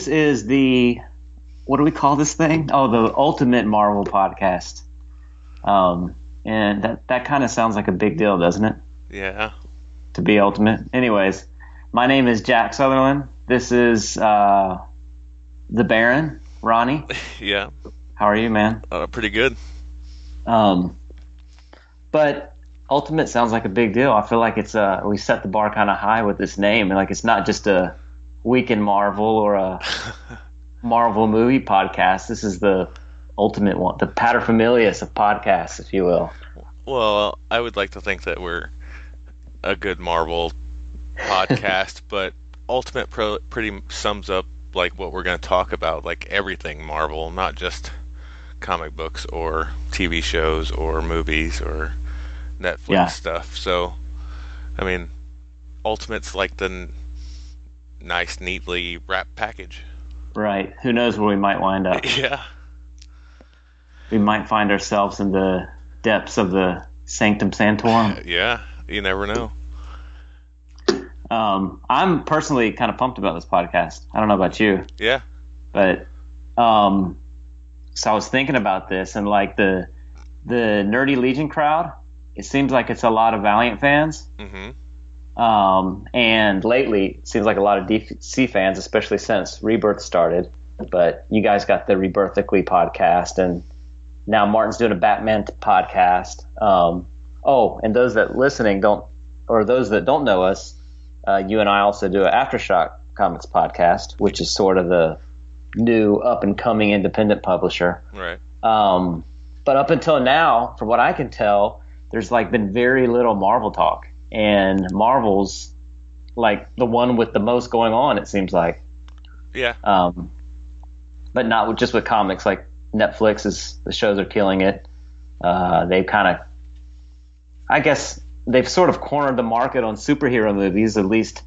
This is the what do we call this thing? Oh, the Ultimate Marvel Podcast. Um, and that that kind of sounds like a big deal, doesn't it? Yeah. To be ultimate. Anyways, my name is Jack Sutherland. This is uh, the Baron, Ronnie. Yeah. How are you, man? Uh, pretty good. Um, but ultimate sounds like a big deal. I feel like it's uh we set the bar kind of high with this name, and like it's not just a week in Marvel or a Marvel movie podcast. This is the ultimate one, the paterfamilias of podcasts, if you will. Well, I would like to think that we're a good Marvel podcast, but Ultimate Pro pretty sums up like what we're going to talk about, like everything Marvel, not just comic books or TV shows or movies or Netflix Yeah. stuff. So, I mean, Ultimate's like the nice, neatly wrapped package. Right. Who knows where we might wind up? Yeah. We might find ourselves in the depths of the Sanctum Sanctorum. Yeah. You never know. Um, I'm personally kind of pumped about this podcast. I don't know about you. Yeah. but um so I was thinking about this and like the the nerdy legion crowd it seems like it's a lot of valiant fans hmm um and lately seems like a lot of dc fans especially since rebirth started but you guys got the rebirth Weekly podcast and now martin's doing a batman podcast um oh and those that listening don't or those that don't know us uh, you and i also do an aftershock comics podcast which is sort of the new up and coming independent publisher. Right. Um, but up until now, from what I can tell, there's like been very little Marvel talk, and Marvel's like the one with the most going on. It seems like, Yeah. um, but not with, just with comics. Like Netflix is the shows are killing it. Uh, they've kind of, I guess, they've sort of cornered the market on superhero movies, at least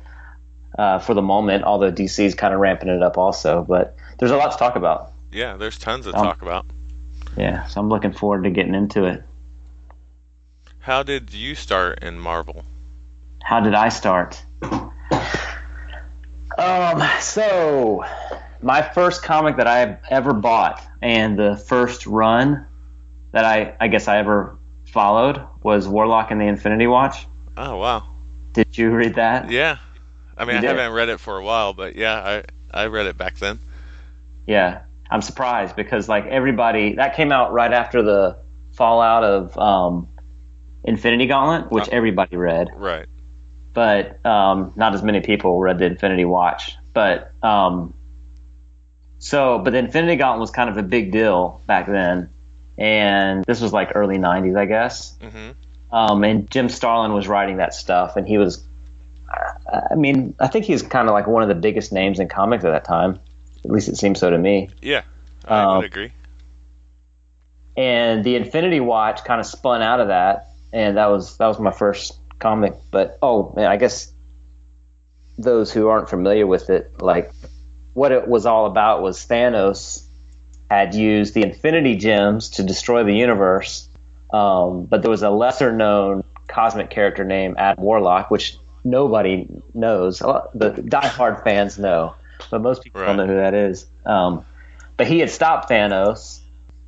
uh, for the moment. Although DC's kind of ramping it up also, but there's a lot to talk about. Yeah. There's tons to Um, talk about. Yeah, so I'm looking forward to getting into it. How did you start in Marvel? How did I start? Um, so my first comic that I ever bought and the first run that I I guess I ever followed was Warlock and the Infinity Watch. Oh wow. Did you read that? Yeah. I mean, You I did? haven't read it for a while, but yeah, I I read it back then. Yeah, I'm surprised because like everybody that came out right after the fallout of um, Infinity Gauntlet, which Oh. everybody read. Right. But um, not as many people read the Infinity Watch. But um, so, but the Infinity Gauntlet was kind of a big deal back then, and this was like early '90s, I guess. hmm Um, and Jim Starlin was writing that stuff, and he was, I mean, I think he's kind of like one of the biggest names in comics at that time. At least it seems so to me. Yeah. I Um, would agree. and the Infinity Watch kind of spun out of that, and that was that was my first comic. But oh man, I guess those who aren't familiar with it, like what it was all about was Thanos had used the Infinity Gems to destroy the universe, um, but there was a lesser known cosmic character named Adam Warlock, which nobody knows. The diehard fans know, but most people don't know who that is. Um, but he had stopped Thanos,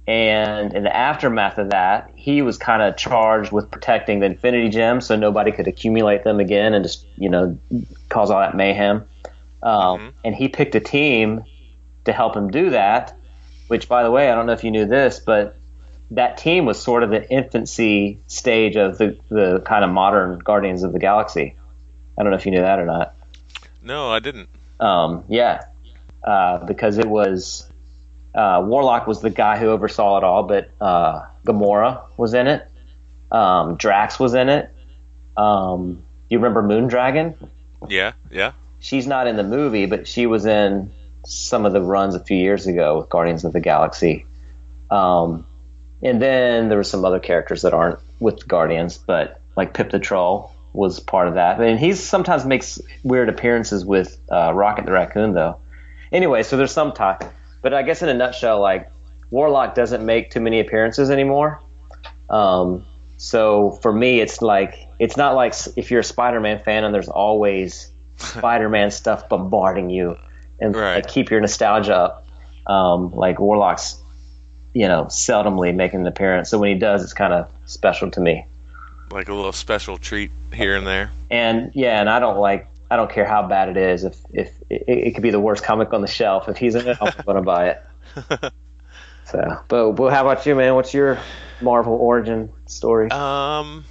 and in the aftermath of that, he was kind of charged with protecting the Infinity Gems so nobody could accumulate them again and just you know cause all that mayhem. Um, Mhm. And he picked a team to help him do that. Which, by the way, I don't know if you knew this, but that team was sort of the infancy stage of the the kind of modern Guardians of the Galaxy. I don't know if you knew that or not. No, I didn't. Um, yeah, uh, because it was uh, Warlock was the guy who oversaw it all, but uh, Gamora was in it. Um, Drax was in it. Um, you remember Moondragon? Yeah. Yeah. she's not in the movie, but she was in some of the runs a few years ago with Guardians of the Galaxy. Um, and then there were some other characters that aren't with Guardians, but like Pip the Troll was part of that. And he sometimes makes weird appearances with uh, Rocket the Raccoon, though. Anyway, so there's some tie. But I guess in a nutshell, like Warlock doesn't make too many appearances anymore. Um, so for me, it's like it's not like if you're a Spider-Man fan and there's always Spider-Man stuff bombarding you and Right. like, keep your nostalgia up. Um, like Warlock's, you know, seldomly making an appearance. So when he does, it's kind of special to me. Like a little special treat here and there. And yeah, and I don't like I don't care how bad it is. If if it, it could be the worst comic on the shelf, if he's in it, I'm going to buy it. So, but well, how about you, man? What's your Marvel origin story? Um,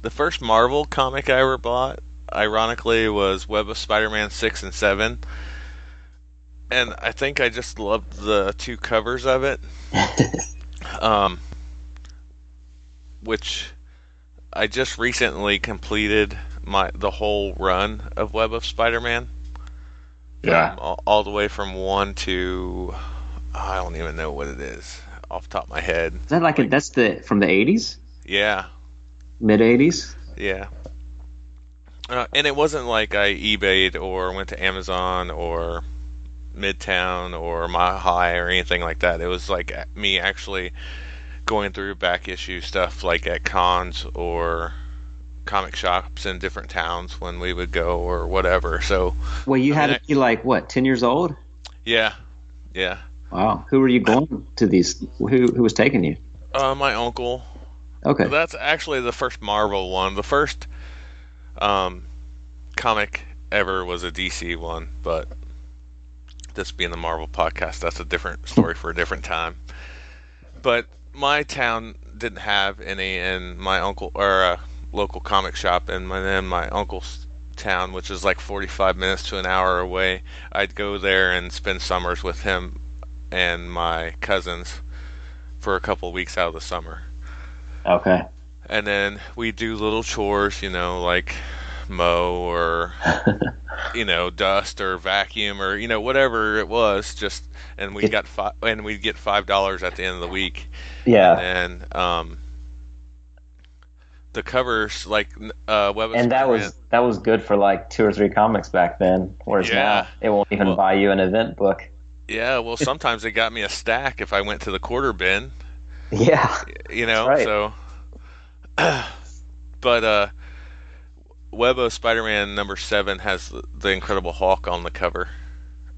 the first Marvel comic I ever bought, ironically, was Web of Spider-Man six and seven, and I think I just loved the two covers of it. um, which I just recently completed my the whole run of Web of Spider-Man. Yeah. Um, all, all the way from one to I don't even know what it is off the top of my head. Is that like a, that's the from the '80s, Yeah, mid '80s? Yeah. Uh, and it wasn't like I eBayed or went to Amazon or Midtown or Mile High or anything like that. It was like me actually going through back issue stuff like at cons or comic shops in different towns when we would go or whatever. So, Well, you I had mean, to be like what, ten years old? yeah. Yeah. Wow. Who were you going to these? Who who was taking you? Uh, my uncle Okay. That's actually the first Marvel one. The first um, comic ever was a DC one, but this being the Marvel podcast, that's a different story for a different time. But my town didn't have any, and my uncle or a local comic shop, and my then my uncle's town, which is like 45 minutes to an hour away, I'd go there and spend summers with him and my cousins for a couple of weeks out of the summer Okay. and then we do little chores, you know, like mow or you know dust or vacuum or you know whatever it was. Just and we got five, and we'd get five dollars at the end of the week, Yeah. and um, the covers like uh, Web And that was that was good for like two or three comics back then. Whereas Yeah. now it won't even Well- buy you an event book. yeah. Well, sometimes it got me a stack if I went to the quarter bin. Yeah. you know right. so but uh web of spider-man number seven has the, the incredible hulk on the cover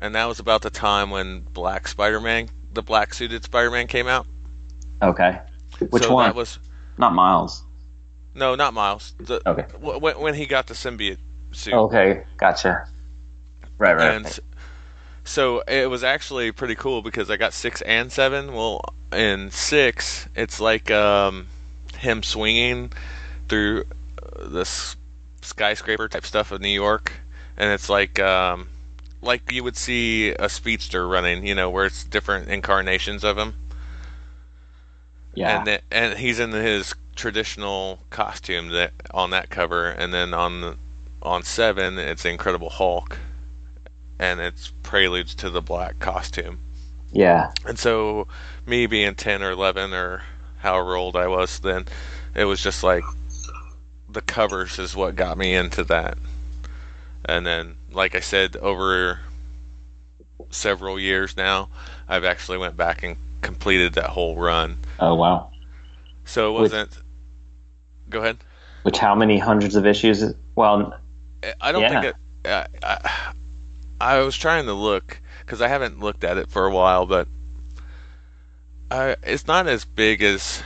and that was about the time when black spider-man the black suited spider-man came out Okay. Which so one? that was Not Miles. No not miles the, Okay. when, when he got the symbiote suit Okay. Gotcha. Right. Right. and so it was actually pretty cool because I got six and seven. Well, in six, it's like um, him swinging through uh, this skyscraper type stuff of New York, and it's like um, like you would see a speedster running, you know, where it's different incarnations of him, yeah. and th- and he's in his traditional costume that on that cover, and then on the, on seven, it's Incredible Hulk, and it's preludes to the black costume. yeah. And so, me being 10 or 11 or however old I was then, it was just like the covers is what got me into that. And then, like I said, over several years now, I've actually went back and completed that whole run. Oh wow. So it wasn't. Go ahead. Which how many hundreds of issues? Well, I don't Yeah. think it. I, I, I was trying to look because I haven't looked at it for a while, but I, it's not as big as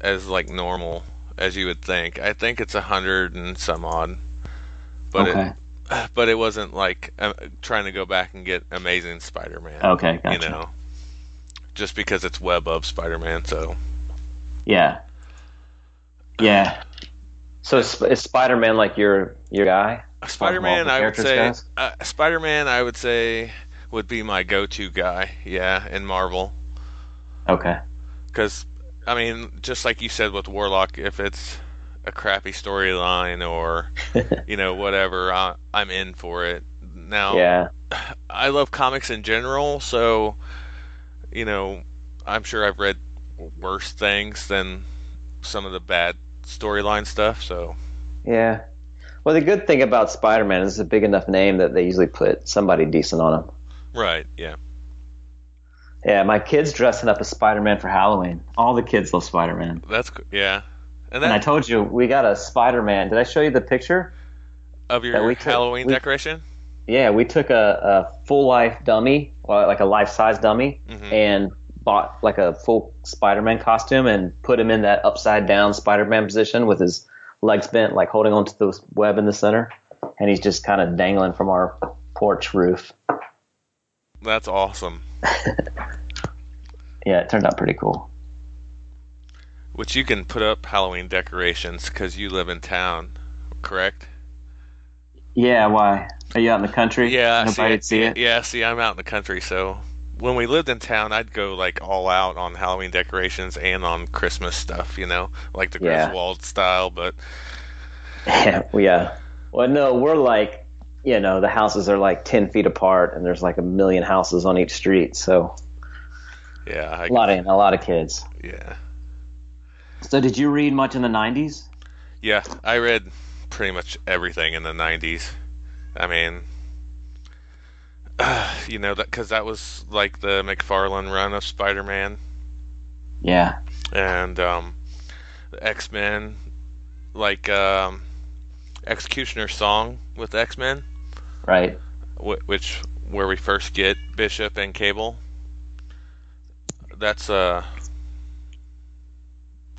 as like normal as you would think. I think it's a hundred and some odd, but okay. it but it wasn't like uh, trying to go back and get Amazing Spider-Man. Okay. gotcha. you know, just because it's Web of Spider-Man. So Yeah. Yeah. So is, is Spider-Man like your your guy? Spider-Man, I would say uh, Spider-Man, I would say would be my go-to guy. Yeah, in Marvel. Okay. because I mean, just like you said with Warlock, if it's a crappy storyline or you know whatever, I, I'm in for it. Now, yeah, I love comics in general, so you know, I'm sure I've read worse things than some of the bad storyline stuff. So yeah. Well, the good thing about Spider-Man is it's a big enough name that they usually put somebody decent on him. right, yeah, Yeah, my kid's dressing up as Spider-Man for Halloween. All the kids love Spider-Man. that's co- yeah. And And I told you we got a Spider-Man. Did I show you the picture? of your we took- Halloween we- decoration. Yeah, we took a, a full life dummy, well, like a life size dummy, Mhm. and bought like a full Spider-Man costume and put him in that upside down Spider-Man position with his legs bent, like holding onto the web in the center, and he's just kind of dangling from our porch roof. That's awesome. Yeah, it turned out pretty cool. Which you can put up Halloween decorations because you live in town, correct? Yeah, why? Are you out in the country? Yeah, nobody see, see it. Yeah, see, I'm out in the country, so when we lived in town, I'd go like all out on Halloween decorations and on Christmas stuff, you know, like the Yeah. Griswold style. But Yeah, yeah. Well, no, we're like, you know, the houses are like ten feet apart, and there's like a million houses on each street, so yeah, I, a lot of a lot of kids. yeah, So, did you read much in the '90s? yeah. I read pretty much everything in the '90s. I mean, you know that because that was like the McFarlane run of Spider-Man Yeah, and um, the X-Men, like um, X-Cutioner's Song with X-Men. right. wh- which where we first get Bishop and Cable. That's a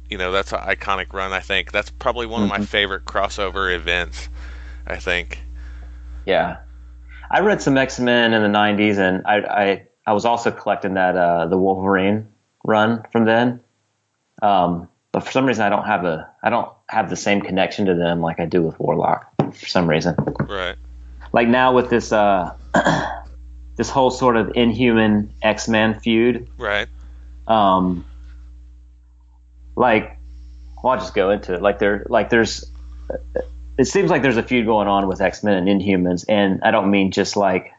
you know that's an iconic run. I think that's probably one of my Mhm. favorite crossover events. I think. Yeah, I read some X Men in the '90s, and I, I I was also collecting that uh, the Wolverine run from then. Um, but for some reason, I don't have a I don't have the same connection to them like I do with Warlock. For some reason, Right. like now with this uh, this whole sort of Inhuman X Men feud. Right. Um, like, well, I'll just go into it. Like there, like there's. It seems like there's a feud going on with X Men and Inhumans, and I don't mean just like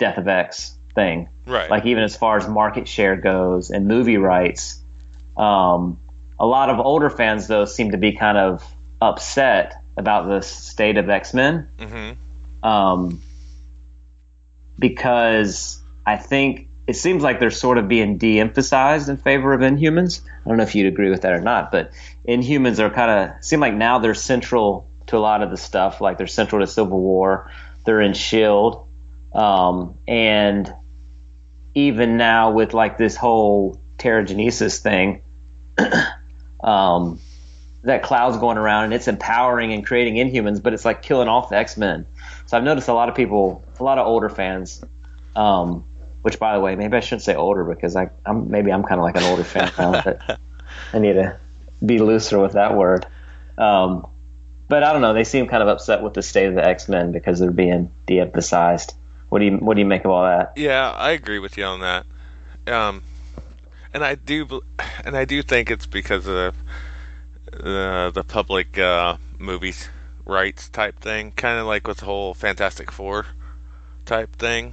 Death of X thing. Right. Like even as far as market share goes and movie rights, um, a lot of older fans though seem to be kind of upset about the state of X Men hmm um, because I think it seems like they're sort of being de-emphasized in favor of Inhumans. I don't know if you'd agree with that or not, but Inhumans are kind of seem like now they're central to a lot of the stuff. Like they're central to Civil War. They're in Shield, um, and even now with like this whole Terrigenesis thing, um, that cloud's going around and it's empowering and creating Inhumans, but it's like killing off the X Men. So I've noticed a lot of people, a lot of older fans, um, which by the way, maybe I shouldn't say older because I, I'm maybe I'm kind of like an older fan now, but I need to be looser with that word. Um, but I don't know. They seem kind of upset with the state of the X Men because they're being de-emphasized. What do you What do you make of all that? Yeah, I agree with you on that. Um, and I do, and I do think it's because of the the public uh, movies rights type thing, kind of like with the whole Fantastic Four type thing.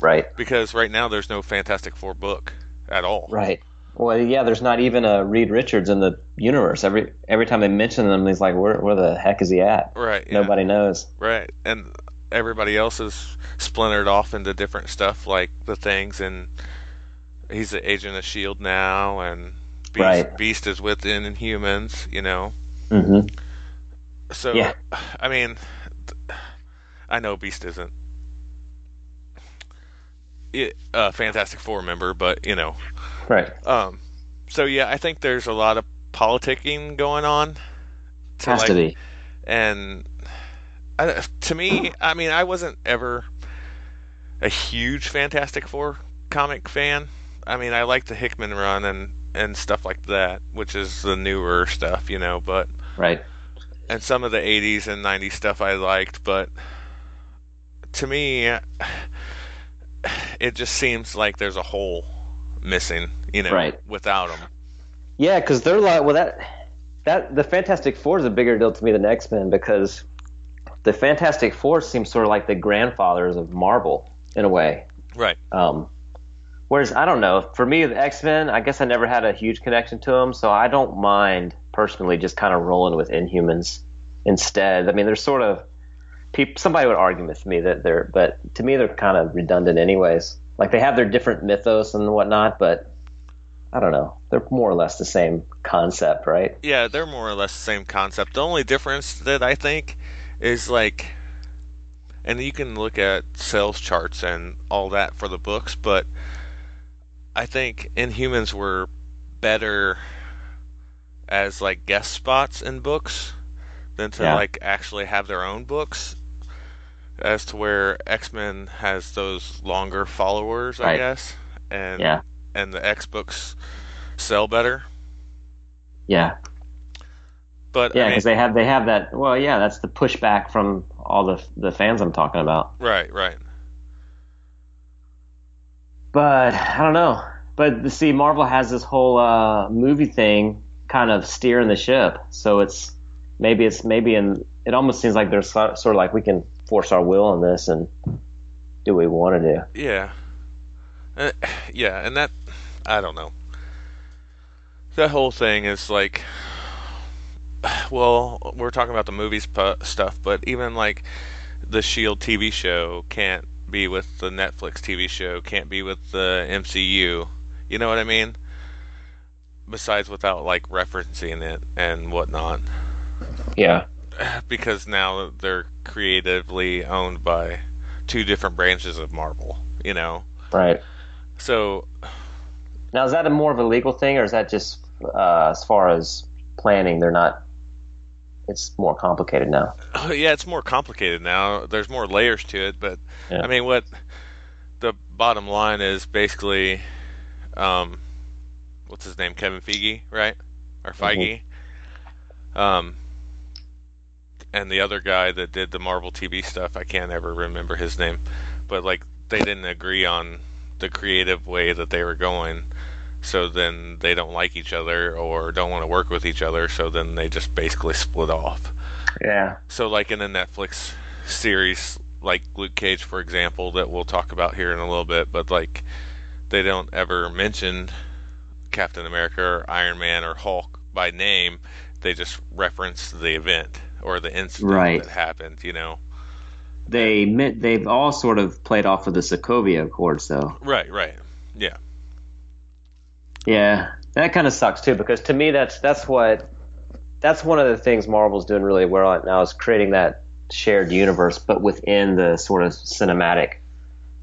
Right. Because right now there's no Fantastic Four book at all. Right. Well, yeah. There's not even a Reed Richards in the universe. Every every time they mention them, he's like, "Where where the heck is he at?" Right. yeah. Nobody knows. Right. And everybody else is splintered off into different stuff, like the things, and he's the agent of Shield now, and Beast, Right. Beast is with Inhumans, you know. hmm So, Yeah. I mean, I know Beast isn't a Fantastic Four member, but you know, Right. um, so yeah, I think there's a lot of politicking going on. To Has like, to be. and I, to me, I mean, I wasn't ever a huge Fantastic Four comic fan. I mean, I like the Hickman run and and stuff like that, which is the newer stuff, you know. But Right. and some of the 80s and 90s stuff I liked, but to me, it just seems like there's a hole missing, you know, Right. without them. Yeah, because they're like, well, that that the Fantastic Four is a bigger deal to me than X Men because the Fantastic Four seems sort of like the grandfathers of Marvel in a way. Right. Um, whereas I don't know, for me, the X Men, I guess I never had a huge connection to them, so I don't mind personally just kind of rolling with Inhumans instead. I mean, they're sort of people. Somebody would argue with me that they're, but to me, they're kind of redundant, anyways. Like they have their different mythos and whatnot, but I don't know. They're more or less the same concept, right? Yeah, they're more or less the same concept. The only difference that I think is like, and you can look at sales charts and all that for the books, but I think Inhumans were better as like guest spots in books than to Yeah. like actually have their own books. As to where X Men has those longer followers, I guess, and Yeah, and the X books sell better. yeah, But yeah. I mean, Because they have they have that. Well, yeah, that's the pushback from all the the fans I'm talking about. right, right. But I don't know. But see, Marvel has this whole uh, movie thing kind of steering the ship. So it's maybe it's maybe in it almost seems like there's sort sort of like we can force our will on this and do what we want to do. Yeah. Uh, yeah, and that I don't know. That whole thing is like well, we're talking about the movies pu- stuff, but even like the Shield TV show can't be with the Netflix TV show, can't be with the MCU. You know what I mean? Besides without like referencing it and whatnot. Yeah. because now they're creatively owned by two different branches of Marvel, you know. Right. So Now is that a more of a legal thing, or is that just uh, as far as planning? They're not. It's more complicated now. yeah, it's more complicated now. There's more layers to it, but Yeah. I mean, what the bottom line is basically, um, what's his name, Kevin Feige, right, or Feige, um, and the other guy that did the Marvel TV stuff. I can't ever remember his name, but like they didn't agree on the creative way that they were going. So then they don't like each other or don't want to work with each other. So then they just basically split off. Yeah. So, like in a Netflix series, like Luke Cage, for example, that we'll talk about here in a little bit, but like they don't ever mention Captain America or Iron Man or Hulk by name. They just reference the event or the incident Right. that happened, you know? They meant they've all sort of played off of the Sokovia Accords, though. Right, right. Yeah. Yeah, that kind of sucks too because to me that's that's what that's one of the things Marvel's doing really well right now is creating that shared universe, but within the sort of cinematic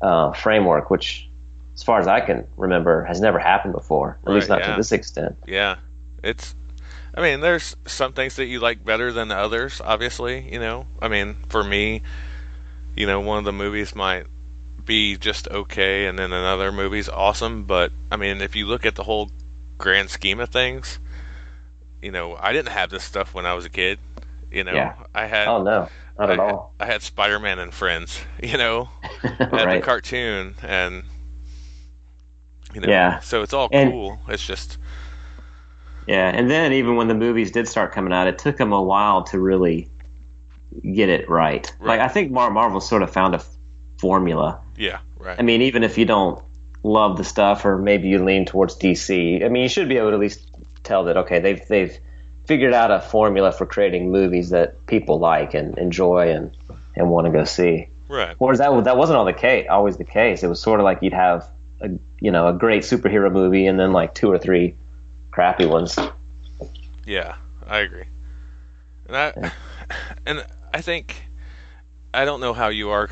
uh, framework, which, as far as I can remember, has never happened before. At least not yeah. to this extent. Yeah. It's I mean, there's some things that you like better than others, obviously, you know. I mean, for me, you know, one of the movies might be just okay and then another movie's awesome, but I mean, if you look at the whole grand scheme of things, you know, I didn't have this stuff when I was a kid. You know, Yeah. I had Oh no, not at I, all. I had Spider-Man and Friends, you know, at the cartoon and you know, Yeah. so it's all And- cool. It's just Yeah, and then even when the movies did start coming out, it took them a while to really get it right. Right. Like I think Mar- Marvel sort of found a f- formula. yeah, right. I mean, even if you don't love the stuff, or maybe you lean towards DC, I mean, you should be able to at least tell that okay, they've they've figured out a formula for creating movies that people like and enjoy and and want to go see. right. Whereas that that wasn't all the case, always the case. It was sort of like you'd have a you know a great superhero movie and then like two or three crappy ones. Yeah, I agree. And I and I think I don't know how you are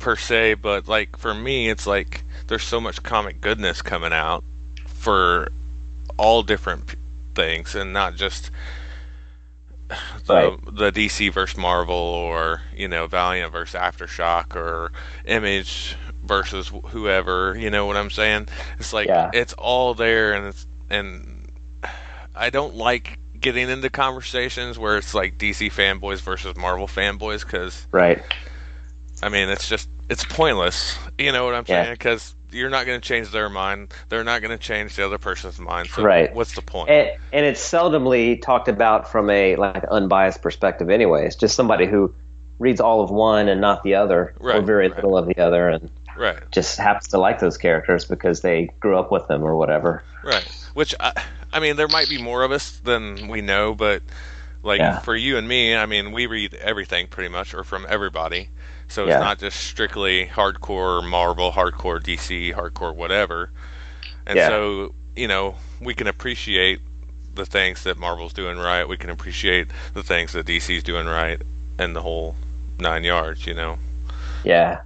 per se, but like for me it's like there's so much comic goodness coming out for all different p- things and not just the, Right. the DC versus Marvel or you know Valiant versus Aftershock or Image versus whoever, you know what I'm saying? It's like Yeah. it's all there and it's and I don't like getting into conversations where it's like DC fanboys versus Marvel fanboys because Right. I mean it's just it's pointless. You know what I'm Yeah. saying? Because you're not going to change their mind. They're not going to change the other person's mind. So Right. what's the point? and, and it's seldomly talked about from a like unbiased perspective anyway it's just somebody who reads all of one and not the other or very right. little of the other and right. just happens to like those characters because they grew up with them or whatever Right. Which I, I mean, there might be more of us than we know, but like Yeah. for you and me, I mean, we read everything pretty much, or from everybody. So it's Yeah. not just strictly hardcore Marvel, hardcore DC, hardcore whatever. And Yeah. so you know, we can appreciate the things that Marvel's doing right. We can appreciate the things that DC's doing right, and the whole nine yards. You know. yeah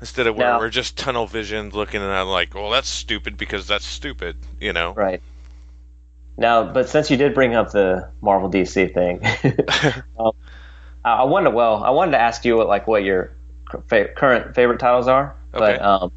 Instead of where we're just tunnel visioned looking at it like, well, that's stupid because that's stupid, you know. right now but since you did bring up the marvel dc thing um, I I wanted well I wanted to ask you what like what your fa- current favorite titles are Okay. but um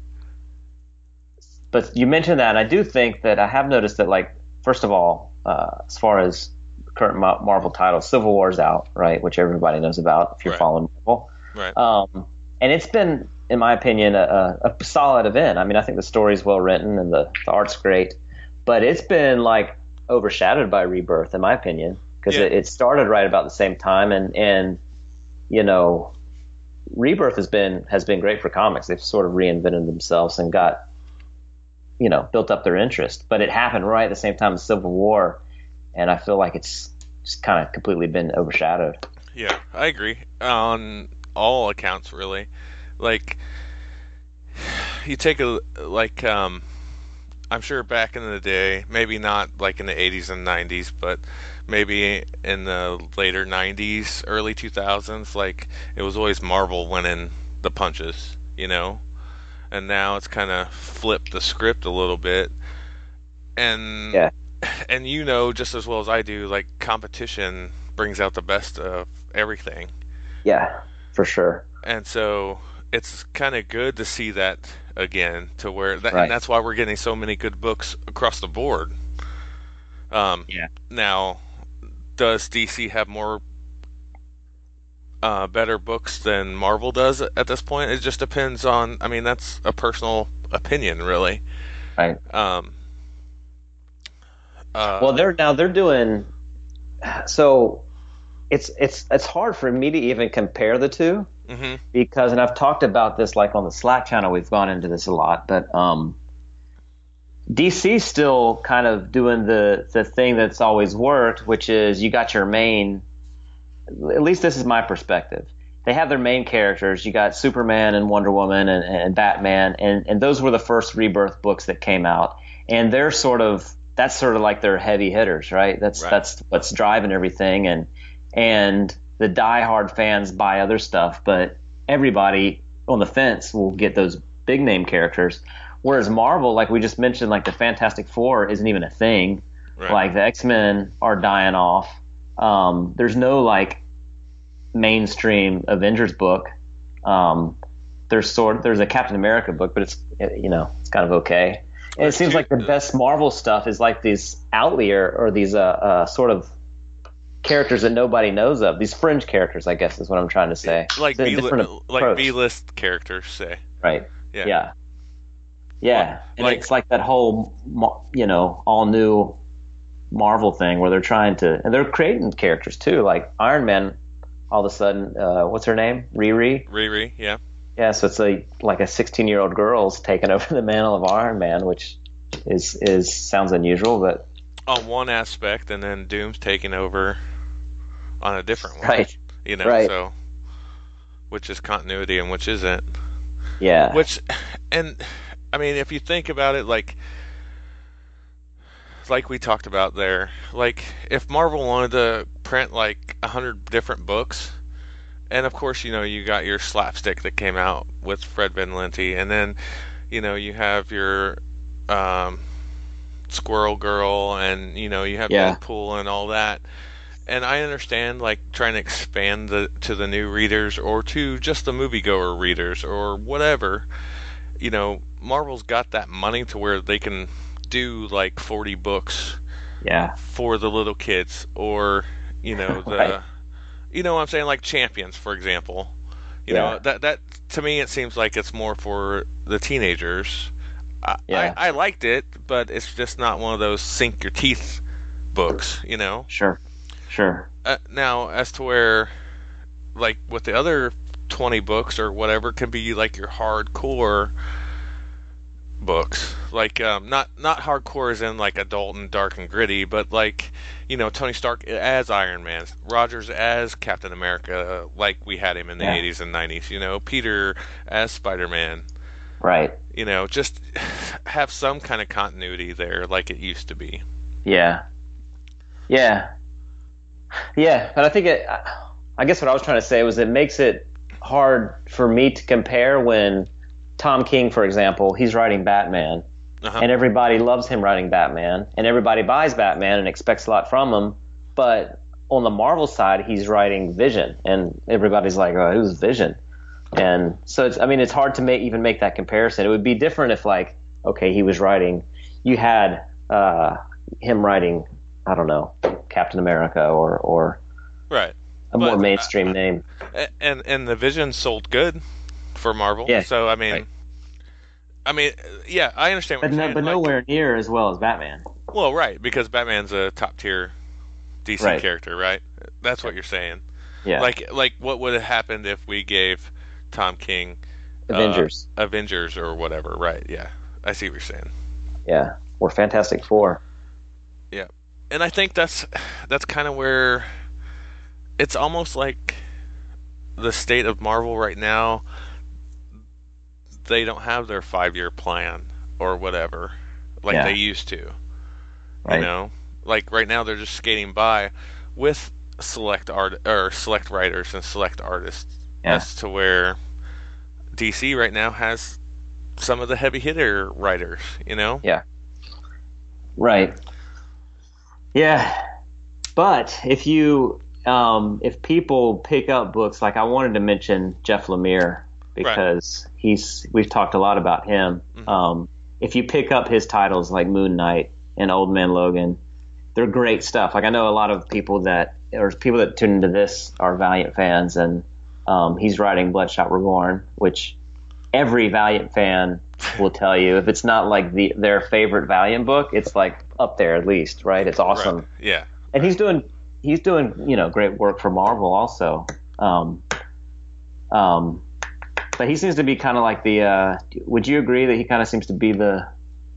but you mentioned that and I do think that I have noticed that like first of all uh, as far as current Ma- Marvel titles Civil War's out right which everybody knows about if you're Right. following Marvel Right. um and it's been in my opinion a, a solid event I mean I think the story's well written and the, the art's great but it's been like overshadowed by Rebirth in my opinion because Yeah. it, it started right about the same time and and you know Rebirth has been has been great for comics. They've sort of reinvented themselves and got you know built up their interest. But it happened right at the same time as Civil War, and I feel like it's just kind of completely been overshadowed. Yeah, I agree on all accounts really. Like you take a like um I'm sure back in the day, maybe not like in the 80s and 90s, but maybe in the later 90s, early 2000s, like it was always Marvel winning the punches, you know? And now it's kind of flipped the script a little bit. And Yeah. and you know just as well as I do, like competition brings out the best of everything. Yeah, for sure. And so it's kind of good to see that again to where that, Right. and that's why we're getting so many good books across the board. Um, Yeah. Now, does DC have more uh, better books than Marvel does at this point? It just depends on. I mean, that's a personal opinion, really. Right. Um, uh, Well, they're now they're doing so. It's it's it's hard for me to even compare the two. Mhm. because and I've talked about this like on the Slack channel we've gone into this a lot but um DC's still kind of doing the the thing that's always worked which is you got your main at least this is my perspective. They have their main characters. You got Superman and Wonder Woman and, and Batman and and those were the first rebirth books that came out. And they're sort of that's sort of like their heavy hitters right? That's Right. that's what's driving everything. And and the diehard fans buy other stuff, but everybody on the fence will get those big name characters. Whereas Marvel, like we just mentioned, like the Fantastic Four isn't even a thing. Right. Like the X Men are dying off. Um, there's no like mainstream Avengers book. Um, there's sort there's a Captain America book, but it's you know it's kind of okay. And it seems like the best Marvel stuff is like these outlier or these uh, uh, sort of characters that nobody knows of. These fringe characters, I guess, is what I'm trying to say. like B like. B list characters say. right? Yeah. Yeah, yeah. Like- and like- it's like that whole, you know, all new Marvel thing where they're trying to, and they're creating characters too, like Iron Man. All of a sudden, uh, what's her name? Riri. Riri, yeah. Yeah, so it's a like a 16 year old girl's taking over the mantle of Iron Man, which is is sounds unusual, but on one aspect, and then Doom's taking over on a different one. right, You know, Right. so which is continuity and which isn't. yeah, Which, and I mean, if you think about it, like, like we talked about there, like if Marvel wanted to print like a hundred different books, and of course, you know, you got your slapstick that came out with Fred Van Lente, and then, you know, you have your um, Squirrel Girl, and you know, you have Yeah. Deadpool and all that. And I understand like trying to expand the to the new readers or to just the moviegoer readers or whatever. You know, Marvel's got that money to where they can do like 40 books yeah, for the little kids or you know the Right. you know what I'm saying like Champions for example. You Yeah. know, that that to me it seems like it's more for the teenagers. I, Yeah. I, I liked it, but it's just not one of those sink your teeth books, you know. Sure. Sure. Uh, now, as to where, like with the other twenty books or whatever, can be like your hardcore books, like um, not not hardcore as in like adult and dark and gritty, but like you know Tony Stark as Iron Man, Rogers as Captain America, like we had him in the Yeah. '80s and '90s, you know, Peter as Spider Man, Right. you know, just have some kind of continuity there, like it used to be. Yeah. Yeah. Yeah, but I think it. I guess what I was trying to say was it makes it hard for me to compare when Tom King, for example, he's writing Batman, Uh-huh. and everybody loves him writing Batman, and everybody buys Batman and expects a lot from him. But on the Marvel side, he's writing Vision, and everybody's like, "Oh, who's Vision?" And so it's. I mean, it's hard to make even make that comparison. It would be different if, like, okay, he was writing. You had uh, him writing. I don't know, Captain America or or Right. a more But, uh, mainstream name. And and the Vision sold good for Marvel. Yeah. So I mean, Right. I mean, yeah, I understand what But you're no, saying. but like- nowhere near as well as Batman. Well, right, because Batman's a top tier DC Right. character, right? That's what you're saying. Yeah, Like like what would have happened if we gave Tom King uh, Avengers. Avengers or whatever, right? Yeah. I see what you're saying. yeah, or Fantastic Four. And I think that's that's kind of where it's almost like the state of Marvel right now. They don't have their five year plan or whatever like Yeah. they used to. Right. You know, like right now they're just skating by with select art or select writers and select artists. Yeah. As to where DC right now has some of the heavy hitter writers. You know. Yeah. Right. Yeah, but if you um, if people pick up books like I wanted to mention Jeff Lemire because he's we've talked a lot about him. Mhm. Um, if you pick up his titles like Moon Knight and Old Man Logan, they're great stuff. Like I know a lot of people that or people that tune into this are Valiant fans, and um, he's writing Bloodshot Reborn, which every Valiant fan will tell you if it's not like the their favorite Valiant book, it's like up there at least, right? It's awesome, Right. Yeah. and he's doing he's doing you know great work for Marvel also. Um, um, but he seems to be kind of like the. Uh, would you agree that he kind of seems to be the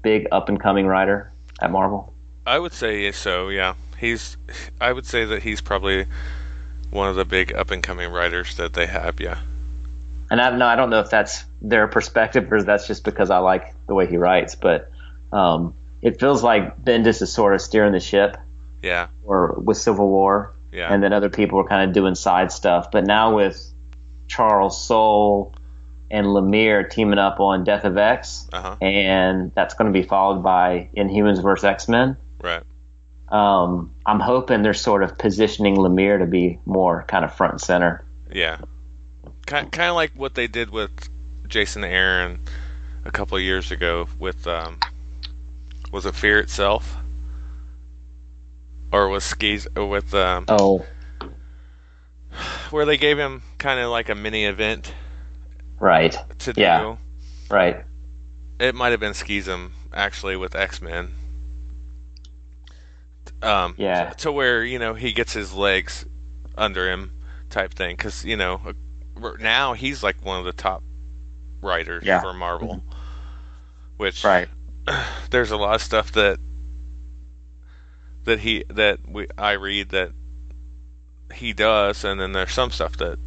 big up and coming writer at Marvel? I would say so. Yeah, he's. I would say that he's probably one of the big up and coming writers that they have. Yeah. And I no, I don't know if that's their perspective or that's just because I like the way he writes, but um, it feels like Bendis is sort of steering the ship, Yeah. or with Civil War, Yeah. and then other people are kind of doing side stuff. But now with Charles Soule and Lemire teaming up on Death of X, Uh huh. and that's going to be followed by Inhumans vs X Men. Right. Um, I'm hoping they're sort of positioning Lemire to be more kind of front and center. Yeah. Kind kind of like what they did with Jason Aaron a couple of years ago with um, was it Fear itself, or was Skis or with um, Oh, where they gave him kind of like a mini event right, to do. Yeah. right. It might have been Schism actually with X Men. Um, Yeah. to where you know he gets his legs under him, type thing. Because you know uh, now he's like one of the top writers Yeah. for Marvel. Which Right. there's a lot of stuff that that he that we I read that he does, and then there's some stuff that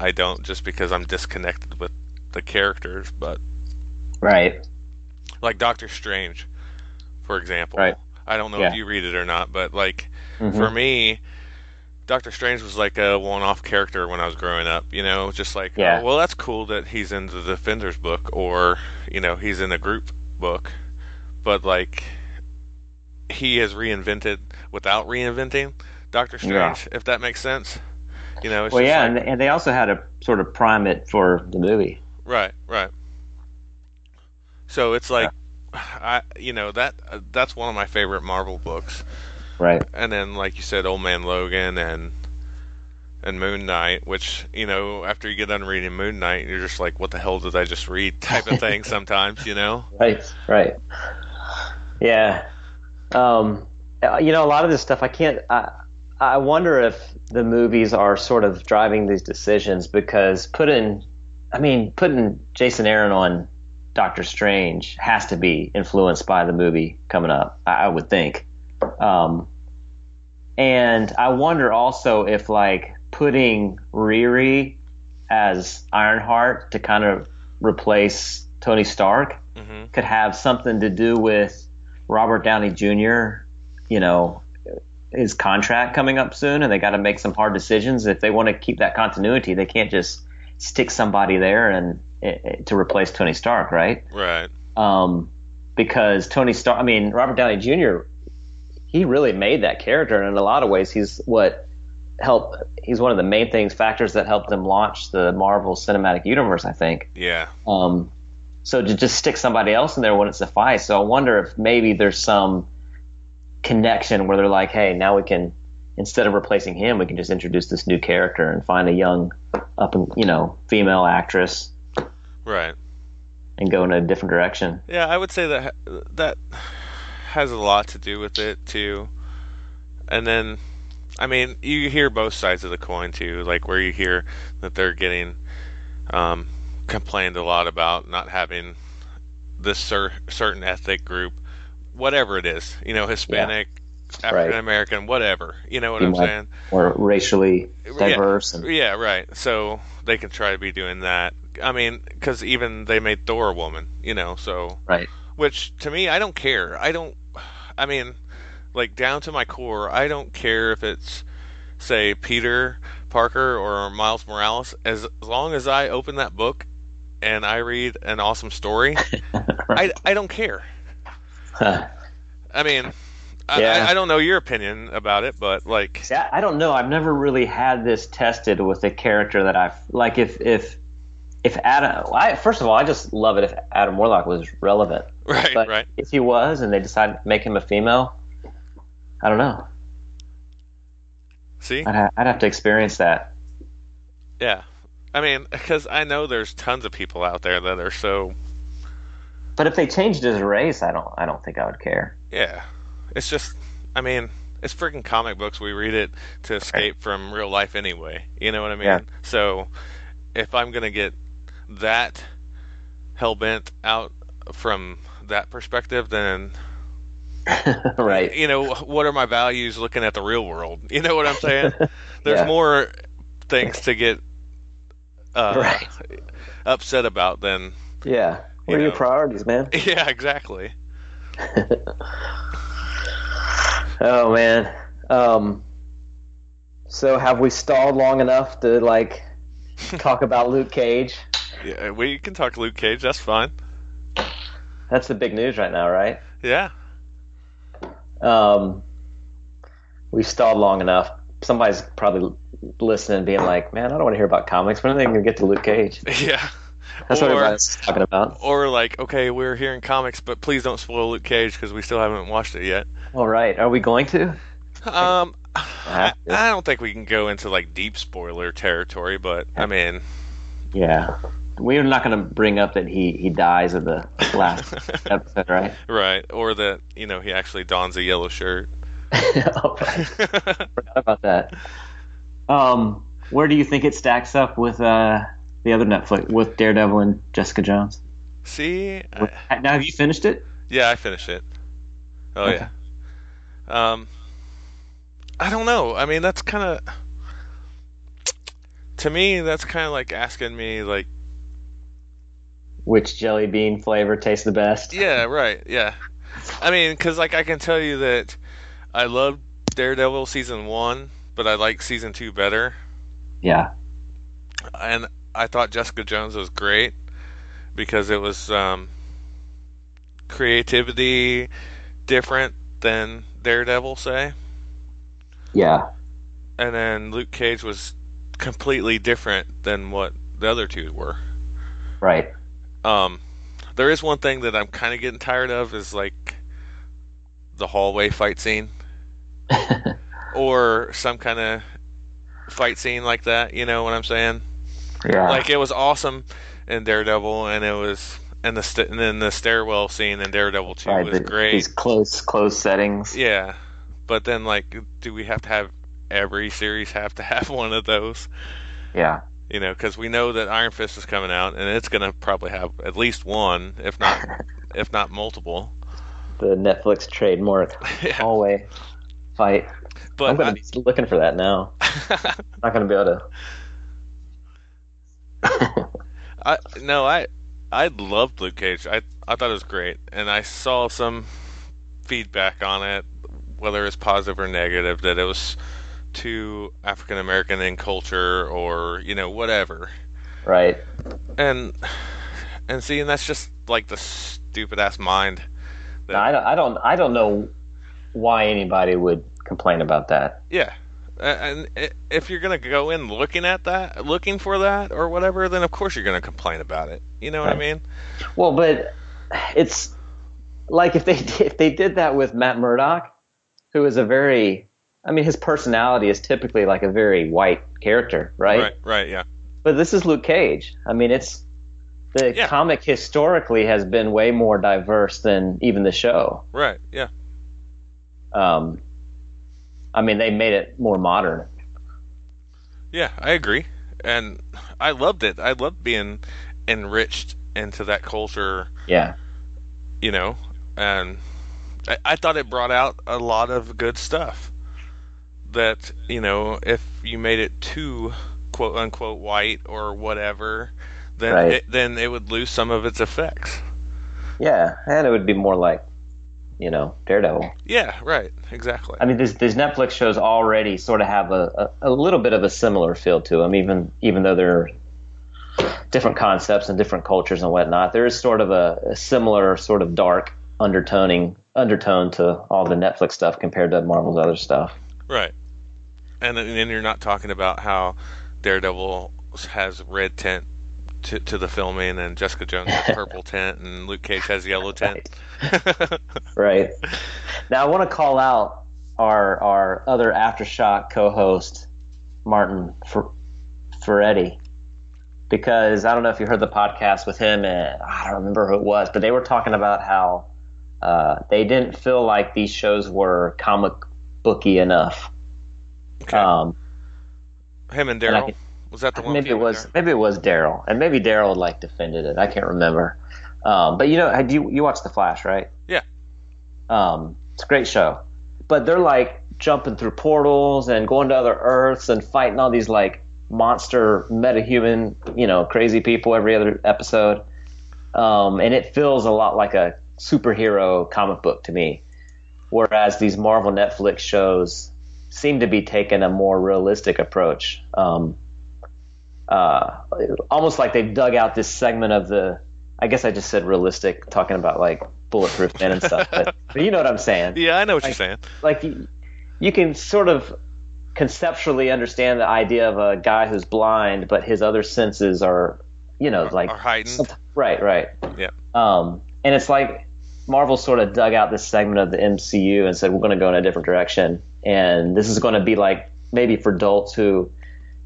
I don't, just because I'm disconnected with the characters. But Right. like Doctor Strange, for example. Right. I don't know Yeah. if you read it or not, but like Mhm. for me, Doctor Strange was like a one-off character when I was growing up. You know, just like, Yeah. oh, well, that's cool that he's in the Defenders book, or you know, he's in a group book, but like he has reinvented without reinventing Doctor Yeah. Strange, if that makes sense. You know, it's well, yeah, like- and, and they also had to sort of prime it for the movie. Right, right. So it's like, I, you know, that uh, that's one of my favorite Marvel books. Right. And then, like you said, Old Man Logan and and Moon Knight, which you know, after you get done reading Moon Knight, you're just like, "What the hell did I just read?" type of thing. sometimes, you know. Right. Right. Yeah. Um, you know, a lot of this stuff I can't. I, I wonder if the movies are sort of driving these decisions because putting, I mean, putting Jason Aaron on Doctor Strange has to be influenced by the movie coming up. I, I would think. Um, and I wonder also if like putting Riri as Ironheart to kind of replace Tony Stark hmm could have something to do with Robert Downey Jr. You know, his contract coming up soon, and they got to make some hard decisions. If they want to keep that continuity, they can't just stick somebody there and eh, to replace Tony Stark, right? Right. Um, because Tony Stark, I mean, Robert Downey Jr. He really made that character, and in a lot of ways, he's what helped. He's one of the main things, factors that helped them launch the Marvel Cinematic Universe. I think. Yeah. Um, so to just stick somebody else in there wouldn't suffice. So I wonder if maybe there's some connection where they're like, hey, now we can instead of replacing him, we can just introduce this new character and find a young up and you know female actress Right. and go in a different direction. Yeah, I would say that that has a lot to do with it too. And then, I mean, you hear both sides of the coin too, like where you hear that they're getting um, complained a lot about not having this cer- certain ethnic group, whatever it is, you know, Hispanic, African American, whatever. You know what Be I'm saying? Or racially diverse and Yeah, right. So they can try to be doing that. I mean, because even they made Thor a woman, you know, so right. which to me I don't care. I don't I mean like down to my core, I don't care if it's say Peter Parker or Miles Morales as, as long as I open that book and I read an awesome story, I I don't care. I mean, I, Yeah. I, I don't know your opinion about it, but like See, I, I don't know. I've never really had this tested with a character that I've like. If if if Adam, I, first of all, I just love it if Adam Warlock was relevant. right, But right. if he was, and they decided to make him a female, I don't know. See? I'd, ha- I'd have to experience that. Yeah. I mean, because I know there's tons of people out there that are so But if they changed his race, I don't. I don't think I would care. Yeah. It's just, I mean, it's freaking comic books. We read it to escape from real life anyway. You know what I mean? Yeah. So if I'm going to get that hell bent out from that perspective, then, right. you know, what are my values looking at the real world? You know what I'm saying? There's Yeah. more things to get uh, Right. upset about than, Yeah. What You are your priorities, man? yeah, exactly. Oh man. Um. So have we stalled long enough to like talk about Luke Cage? Yeah, we can talk Luke Cage. That's fine. That's the big news right now, right? Yeah. Um, we've stalled long enough. Somebody's probably listening, being like, "Man, I don't want to hear about comics. When are they going to get to Luke Cage?" Yeah. That's what Or- everybody's talking about. Or like, okay, we're hearing comics, but please don't spoil Luke Cage because we still haven't watched it yet. All right, are we going to? Um, I, to. I don't think we can go into like deep spoiler territory, but I mean, Yeah, we're not going to bring up that he he dies at the last episode, right? right? Or that you know he actually dons a yellow shirt. Right. Forgot about that. Um, where do you think it stacks up with uh the other Netflix with Daredevil and Jessica Jones? See, I, Now, have you finished it? yeah, I finished it. Oh Okay. yeah. Um, I don't know. I mean, that's kind of to me. That's kind of like asking me, like, Which jelly bean flavor tastes the best? Yeah, right. Yeah. I mean, because like I can tell you that I loved Daredevil season one, but I like season two better, Yeah. and I thought Jessica Jones was great because it was um, creativity different than Daredevil, say, Yeah. and then Luke Cage was completely different than what the other two were. Right. Um, there is one thing that I'm kind of getting tired of is like the hallway fight scene. or some kind of fight scene like that. You know what I'm saying? Yeah. Like it was awesome in Daredevil, and it was and the st- and then the stairwell scene in Daredevil two right, was the- great. These close, close settings. Yeah, but then like, do we have to have every series have to have one of those? Yeah. You know, because we know that Iron Fist is coming out, and it's gonna probably have at least one, if not if not multiple. The Netflix trademark Yeah. hallway fight. But I'm going to be looking for that now. not going to be able to. I no, I I loved Luke Cage. I I thought it was great, and I saw some feedback on it, whether it's positive or negative, that it was too African American in culture or you know whatever. right. And and see, and that's just like the stupid ass mind. No, I don't. I don't. I don't know why anybody would complain about that. Yeah. And if you're gonna go in looking at that, looking for that or whatever, then of course you're gonna complain about it. You know what I mean? Well, but it's like if they if they did that with Matt Murdock, who is a very, I mean, his personality is typically like a very white character, right? Right. Right. Yeah. But this is Luke Cage. I mean, it's the Yeah. comic historically has been way more diverse than even the show. Right. Yeah. Um, I mean, they made it more modern. Yeah, I agree, and I loved it. I loved being enriched into that culture, Yeah, you know, and I, I thought it brought out a lot of good stuff. That you know, if you made it too quote unquote white or whatever, then Right. it, then it would lose some of its effects. yeah, and it would be more like, you know, Daredevil. Yeah, right, exactly. I mean, these, these Netflix shows already sort of have a, a, a little bit of a similar feel to them, even even though they're different concepts and different cultures and whatnot. There is sort of a, a similar sort of dark undertoning undertone to all the Netflix stuff compared to Marvel's other stuff. Right. And then you're not talking about how Daredevil has red tint to, to the filming, and Jessica Jones has purple tint, and Luke Cage has yellow tint. Right. Now, I want to call out our our other aftershock co-host, Martin Fer- Ferretti, because I don't know if you heard the podcast with him, and I don't remember who it was, but they were talking about how uh, they didn't feel like these shows were comic booky enough. Okay. Um, Him and and Daryl. Was that the one? maybe it was Daryl? maybe it was Daryl, and maybe Daryl like defended it. I can't remember. Um, but you know, had you you watched The Flash, right? Yeah. Um, it's a great show, but they're like jumping through portals and going to other Earths and fighting all these like monster metahuman, you know, crazy people every other episode. Um, and it feels a lot like a superhero comic book to me, whereas these Marvel Netflix shows seem to be taking a more realistic approach. Um, uh, almost like they've dug out this segment of the. I guess I just said realistic, talking about like bulletproof men and stuff, but, but you know what I'm saying. Yeah, I know what you're saying. Like you, you can sort of conceptually understand the idea of a guy who's blind, but his other senses are, you know, like Are heightened. right, right. Yeah. Um, and it's like Marvel sort of dug out this segment of the MCU and said we're going to go in a different direction, and this is going to be like maybe for adults who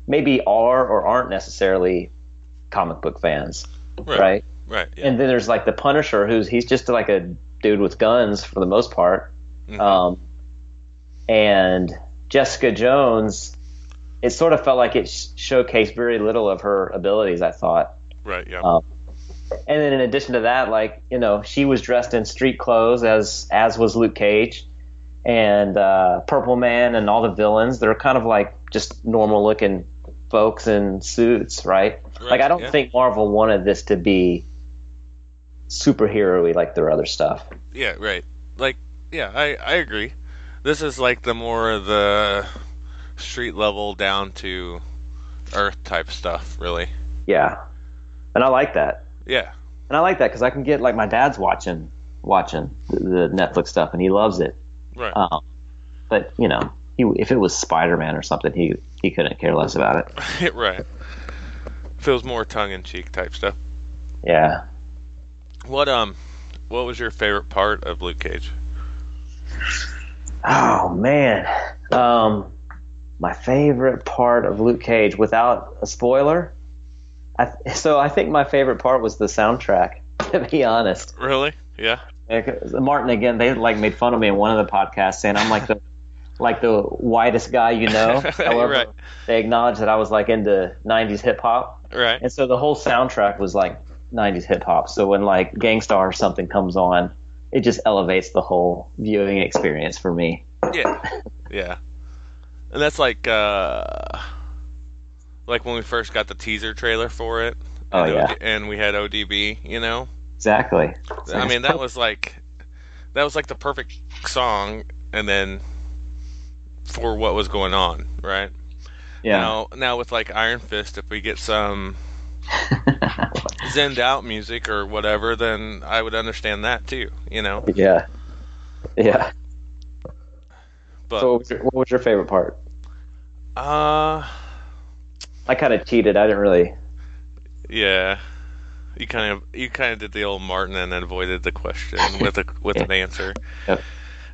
maybe are or aren't necessarily comic book fans, Right. right? Right. Yeah. And then there's like the Punisher, who's he's just like a dude with guns for the most part. Mhm. Um, and Jessica Jones, it sort of felt like it sh- showcased very little of her abilities. I thought. right. Yeah. Um, and then in addition to that, like you know, she was dressed in street clothes as as was Luke Cage, and uh, Purple Man and all the villains. They're kind of like just normal looking folks in suits, right? Right, like I don't yeah. think Marvel wanted this to be superhero-y like their other stuff. Yeah, right. Like, yeah, I I agree. This is like the more the street level down to earth type stuff, really. Yeah, and I like that. Yeah. And I like that because I can get like my dad's watching watching the, the Netflix stuff, and he loves it. Right. Um, but you know, he, if it was Spider Man or something, he he couldn't care less about it. right. Feels more tongue in cheek type stuff. Yeah. What um what was your favorite part of Luke Cage? Oh man. Um, my favorite part of Luke Cage, without a spoiler. I, so I think my favorite part was the soundtrack. To be honest, Really? Yeah. Martin again, they like made fun of me in one of the podcasts saying I'm like the like the whitest guy you know. However, Right. they acknowledged that I was like into '90s hip hop, Right. and so the whole soundtrack was like '90s hip hop. So when like Gang Starr or something comes on, it just elevates the whole viewing experience for me. Yeah. Yeah. And that's like uh like when we first got the teaser trailer for it. Oh, and, yeah. and we had ODB, you know. Exactly. I mean, that was like that was like the perfect song and then for what was going on, right? yeah. Now now with like Iron Fist if we get some zenned out music or whatever, then I would understand that too, you know. yeah. Yeah. But So what was, your, what was your favorite part? uh I kind of cheated. I didn't really. Yeah, you kind of you kind of did the old Martin and then avoided the question with a with an answer.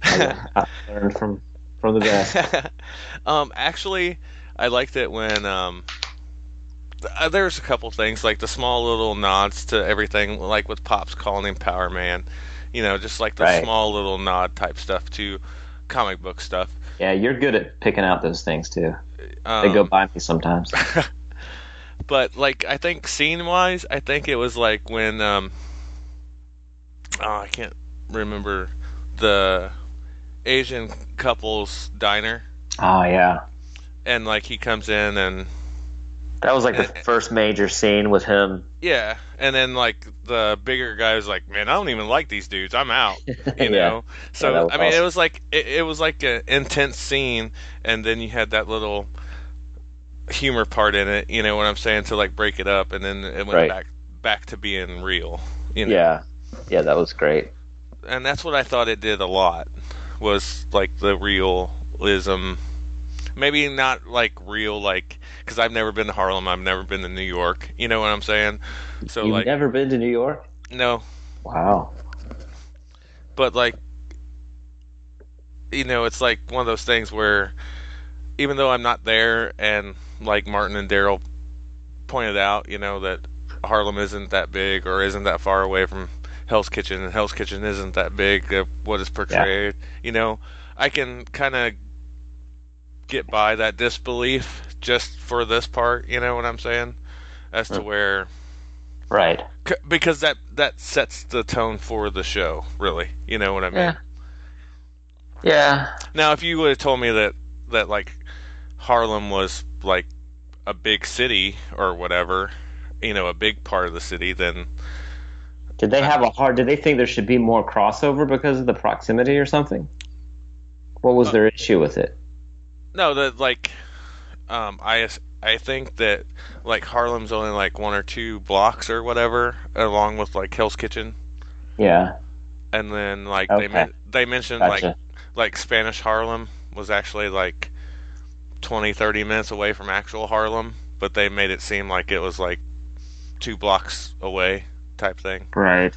I learned from from the best. um, actually, I liked it when um, th- uh, there's a couple things like the small little nods to everything, like with Pops calling him Power Man. You know, just like the Right. small little nod type stuff to comic book stuff. Yeah, you're good at picking out those things too. Um, They go by me sometimes. but like I think scene wise, I think it was like when um oh, I can't remember the Asian couple's diner Oh yeah, and like he comes in and that was like the first major scene with him. yeah, and then like the bigger guy was like, "Man, I don't even like these dudes. I'm out." You Yeah. know. So was I mean, it was like it, it was like an intense scene, and then you had that little humor part in it. You know what I'm saying to like break it up, and then it went Right. back back to being real. You know? Yeah, yeah, that was great. and that's what I thought it did a lot was like the realism. Maybe not like real, like because I've never been to Harlem, I've never been to New York. You know what I'm saying? So You've like, never been to New York? no, Wow. but like, you know, it's like one of those things where even though I'm not there, and like Martin and Daryl pointed out, you know that Harlem isn't that big or isn't that far away from Hell's Kitchen, and Hell's Kitchen isn't that big of what is portrayed. You know, I can kind of get by that disbelief just for this part. You know what I'm saying? As to Mm. where Right. c- because that that sets the tone for the show. Really, you know what I mean? Yeah. Yeah. Now, if you would have told me that that like Harlem was like a big city or whatever, you know, a big part of the city, then Did they have a hard? Did they think there should be more crossover because of the proximity or something? What was their issue with it? no, that like um, I I think that like Harlem's only like one or two blocks or whatever, along with like Hell's Kitchen, Yeah. and then like Okay. they men- they mentioned Gotcha. like like Spanish Harlem was actually like 20 30 minutes away from actual Harlem, but they made it seem like it was like two blocks away type thing. Right.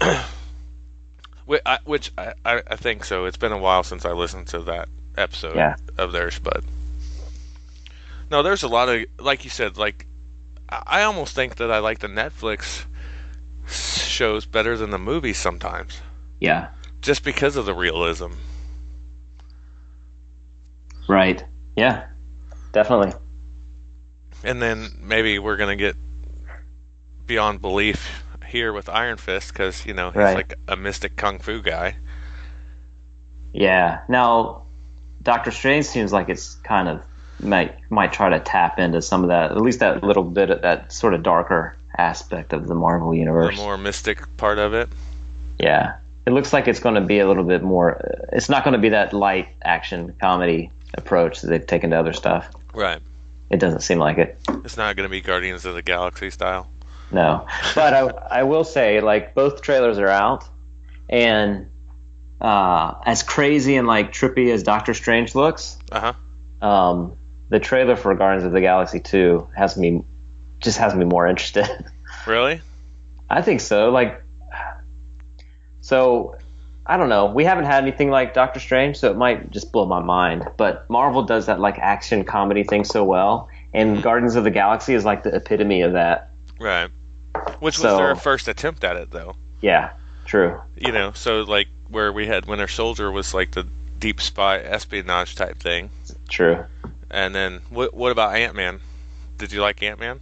Which I, which I, I, think so. It's been a while since I listened to that episode Yeah. of theirs, but no, there's a lot of like you said. Like I almost think that I like the Netflix shows better than the movies sometimes, Yeah. just because of the realism. Right. Yeah. Definitely. And then maybe we're gonna get beyond belief here with Iron Fist because you know he's Right. like a mystic kung fu guy. Yeah. Now, Doctor Strange seems like it's kind of might might try to tap into some of that, at least that little bit of that sort of darker aspect of the Marvel The universe. more mystic part of it. Yeah. It looks like it's going to be a little bit more. It's not going to be that light action comedy approach that they've taken to other stuff. Right. It doesn't seem like it. It's not gonna be Guardians of the Galaxy style. No, but I, I will say, like both trailers are out, and uh, as crazy and like trippy as Doctor Strange looks, Uh huh. um, the trailer for Guardians of the Galaxy Two has me just has me more interested. Really? I think so. Like, so I don't know. We haven't had anything like Doctor Strange, so it might just blow my mind. But Marvel does that like action comedy thing so well, and hmm. Guardians of the Galaxy is like the epitome of that. Right. Which was their first attempt at it, though. Yeah, true. You know, so like where we had Winter Soldier was like the deep spy espionage type thing, True. And then what? What about Ant Man? Did you like Ant Man?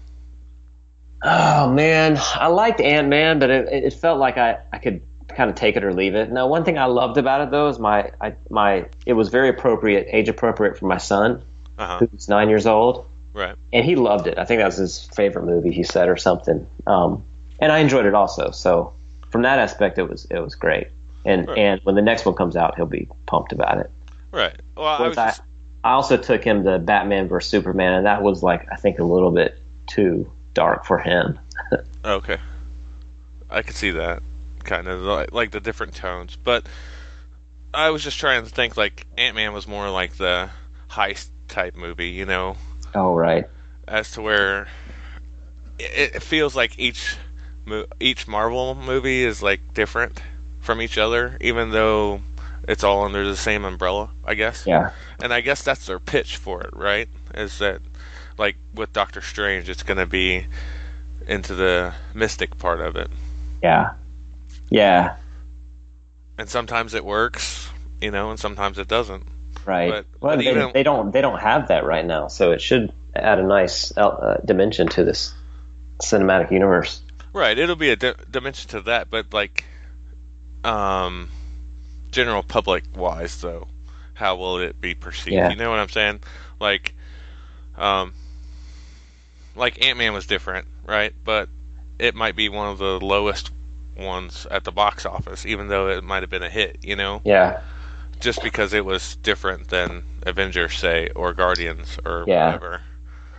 Oh man, I liked Ant Man, but it, it felt like I, I could kind of take it or leave it. Now, one thing I loved about it though is my I, my it was very appropriate, age appropriate for my son, Uh huh. who's nine years old, Right. and he loved it. I think that was his favorite movie. He said or something, um, and I enjoyed it also. So from that aspect, it was it was great. And Right. and when the next one comes out, he'll be pumped about it. Right. Well, I was just, I also took him to Batman vs Superman, and that was like I think a little bit too dark for him. okay. I could see that kind of like, like the different tones, but I was just trying to think like Ant Man was more like the heist type movie, you know, Oh right. as to where it, it feels like each each Marvel movie is like different from each other, even though it's all under the same umbrella, I guess. Yeah. And I guess that's their pitch for it, right? Is that like with Doctor Strange, it's going to be into the mystic part of it, Yeah. Yeah. and sometimes it works, you know, and sometimes it doesn't. Right. But- well, but they, even- they don't they don't have that right now, so it should add a nice uh, dimension to this cinematic universe. Right, it'll be a di- dimension to that, but like, um, general public wise though, how will it be perceived? Yeah. You know what I'm saying? Like, um, like Ant Man was different, right? But it might be one of the lowest ones at the box office, even though it might have been a hit. You know, Yeah. just because it was different than Avengers, say, or Guardians, or Yeah. whatever.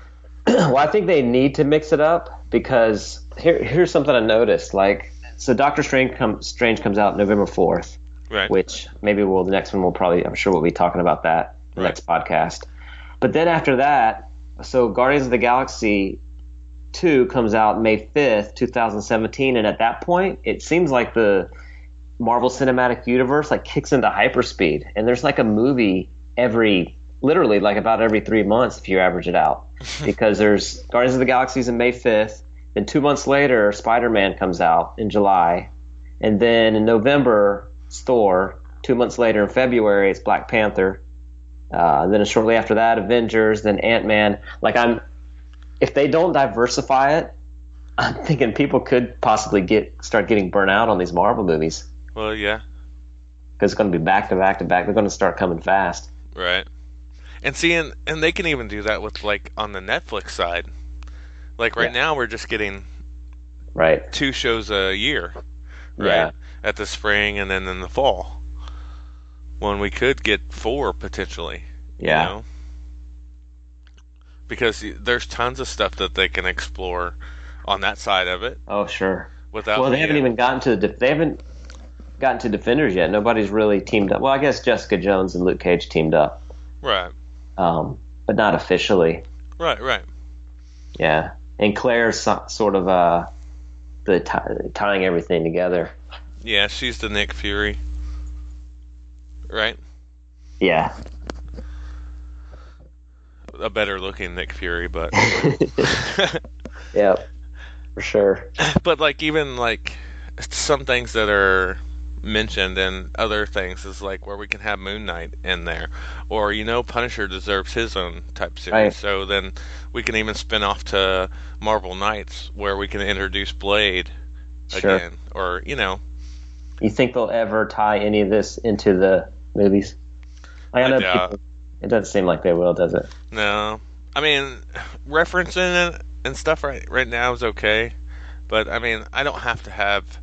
well, I think they need to mix it up because here here's something I noticed. Like, so Doctor Strange comes Strange comes out November fourth, Right. which maybe we'll the next one we'll probably I'm sure we'll be talking about that the Right. next podcast. But then after that, so Guardians of the Galaxy two comes out May fifth, two thousand seventeen, and at that point, it seems like the Marvel Cinematic Universe like kicks into hyperspeed, and there's like a movie every literally like about every three months if you average it out, because there's Guardians of the Galaxy Galaxies in May fifth, then two months later Spider Man comes out in July, and then in November Thor. Two months later in February it's Black Panther. Uh, then shortly after that, Avengers, then Ant Man. Like I'm, if they don't diversify it, I'm thinking people could possibly get start getting burnt out on these Marvel movies Well, yeah. because it's going to be back to back to back. They're going to start coming fast. Right. And see, and, and they can even do that with like on the Netflix side. Like right Yeah. now, we're just getting Right. two shows a year, right? Yeah. At the spring and then in the fall. When we could get four potentially. Yeah. You know? Because there's tons of stuff that they can explore on that side of it Oh, sure. without. well, they haven't uh, even gotten to the. They haven't gotten to Defenders yet. Nobody's really teamed up. Well, I guess Jessica Jones and Luke Cage teamed up, Right. um, but not officially. Right. Right. Yeah. And Claire's so, sort of uh, the ti tying everything together. Yeah, she's the Nick Fury. Right. Yeah. A better looking Nick Fury, but. yeah, For sure. but like even like some things that are mentioned and other things is like where we can have Moon Knight in there, or you know Punisher deserves his own type series. Right. So then we can even spin off to Marvel Knights where we can introduce Blade Sure. again, or you know You think they'll ever tie any of this into the movies? I I know doubt. people, it doesn't seem like they will, does it? no. I mean referencing it and stuff right right now is okay, but I mean I don't have to have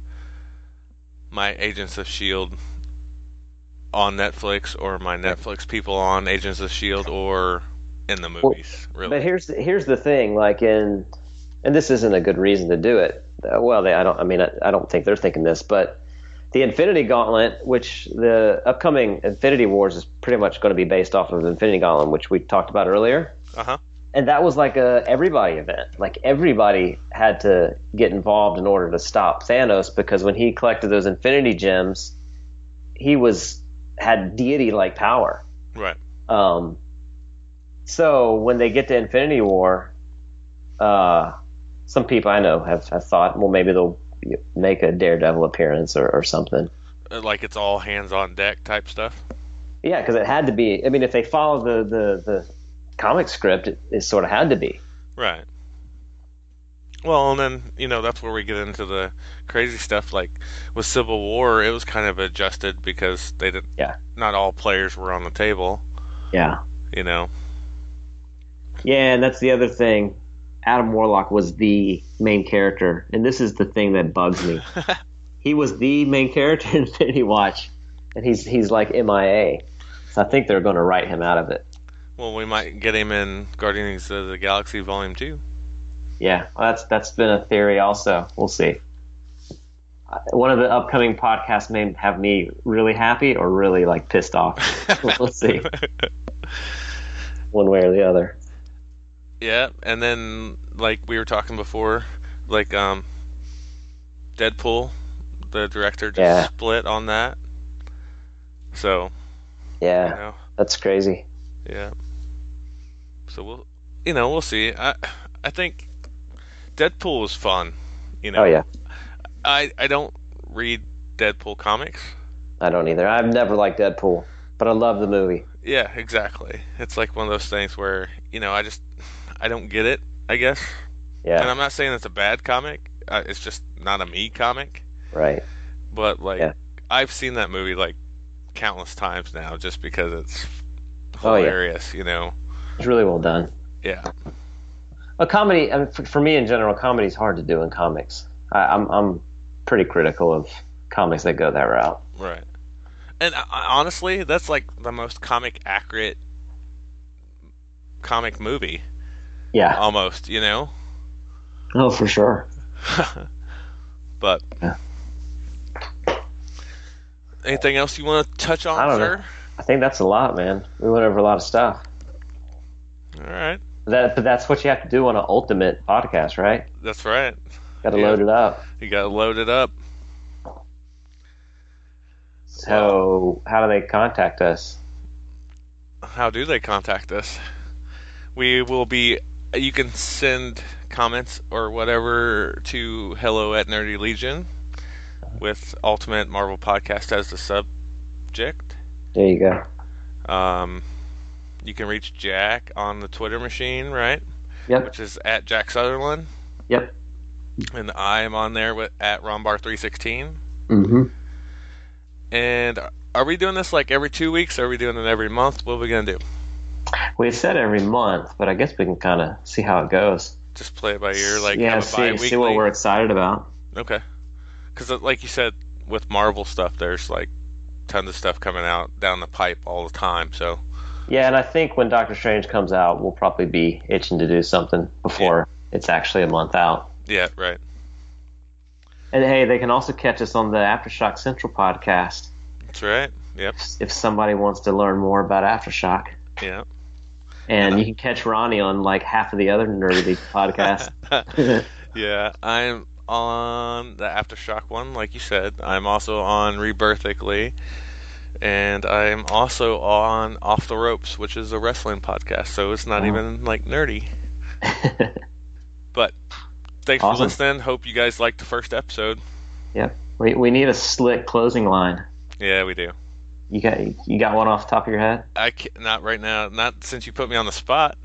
my Agents of Shield on Netflix or my Netflix people on Agents of Shield or in the movies. really, But here's here's the thing, like in, and this isn't a good reason to do it. Well, they, I don't. I mean, I, I don't think they're thinking this, but the Infinity Gauntlet, which the upcoming Infinity Wars is pretty much going to be based off of Infinity Gauntlet, which we talked about earlier. uh huh. and that was like a everybody event. Like everybody had to get involved in order to stop Thanos because when he collected those Infinity Gems, he was had deity like power. Right. Um, so when they get to Infinity War, uh, some people I know have, have thought, well, maybe they'll make a Daredevil appearance or, or something. Uh, Like it's all hands on deck type stuff. Yeah, because it had to be. I mean, if they follow the the, the comic script, it, it sort of had to be. Right. Well, and then you know that's where we get into the crazy stuff. Like with Civil War, it was kind of adjusted because they didn't. Yeah. Not all players were on the table. Yeah. You know. Yeah, and that's the other thing. Adam Warlock was the main character, and this is the thing that bugs me. he was the main character in Infinity Watch, and he's he's like MIA. So I think they're going to write him out of it. Well, we might get him in Guardians of the Galaxy Volume Two. Yeah, well, that's that's been a theory. Also, we'll see. Uh, One of the upcoming podcasts may have me really happy or really like pissed off. we'll see, one way or the other. Yeah, and then like we were talking before, like um, Deadpool, the director just Yeah. split on that. So Yeah, you know, that's crazy. yeah. So we'll, you know, we'll see. I I think Deadpool was fun. You know, Oh yeah, I I don't read Deadpool comics. I don't either. I've never liked Deadpool, but I love the movie. Yeah, exactly. It's like one of those things where you know I just I don't get it. I guess, and I'm not saying it's a bad comic. Uh, it's just not a me comic. right. But like, Yeah. I've seen that movie like countless times now, just because it's Oh, yeah. hilarious. You know? It's really well done. Yeah. A comedy, I mean, for, for me in general, comedy is hard to do in comics. I, I'm I'm pretty critical of comics that go that route. Right. And uh, honestly, that's like the most comic accurate comic movie, Yeah. almost. You know. Oh, for sure. but. Yeah. Anything else you want to touch on, I don't know. sir? I think that's a lot, man. We went over a lot of stuff. All right. That, but that's what you have to do on an ultimate podcast, right? That's right. Got to Yeah. load it up. You got to load it up. So, how do they contact us? how do they contact us? We will be. You can send comments or whatever to hello at Nerdy Legion with Ultimate Marvel Podcast as the subject. There you go. Um, you can reach Jack on the Twitter machine, right? Yep. Which is at Jack Sutherland, Yep. and I am on there with at Rombar316. Mm-hmm. And are we doing this like every two weeks? Or are we doing it every month? What are we gonna do? We said every month, but I guess we can kind of see how it goes. Just play it by ear, like yeah, see, see what we're excited about. Okay. Because, uh, like you said, with Marvel stuff, there's like tons of stuff coming out down the pipe all the time. So, Yeah, and I think when Doctor Strange comes out, we'll probably be itching to do something before it's actually a month out. yeah, right. And hey, they can also catch us on the Aftershock Central podcast That's right. Yep. if somebody wants to learn more about Aftershock. Yeah. And you can catch Ronnie on like half of the other Nerdy podcasts. yeah. I'm on the Aftershock one, like you said. I'm also on Rebirthically. And I'm also on Off the Ropes, which is a wrestling podcast. So it's not even like nerdy. But thanks Awesome. for listening. Hope you guys liked the first episode. yep. We, we need a slick closing line. Yeah, we do. You got you got one off the top of your head? I ca not right now. Not since you put me on the spot.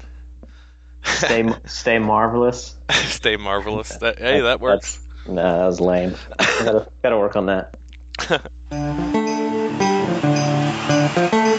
Stay stay marvelous. Stay marvelous. That, hey, that works. No, that was lame. gotta, gotta work on that.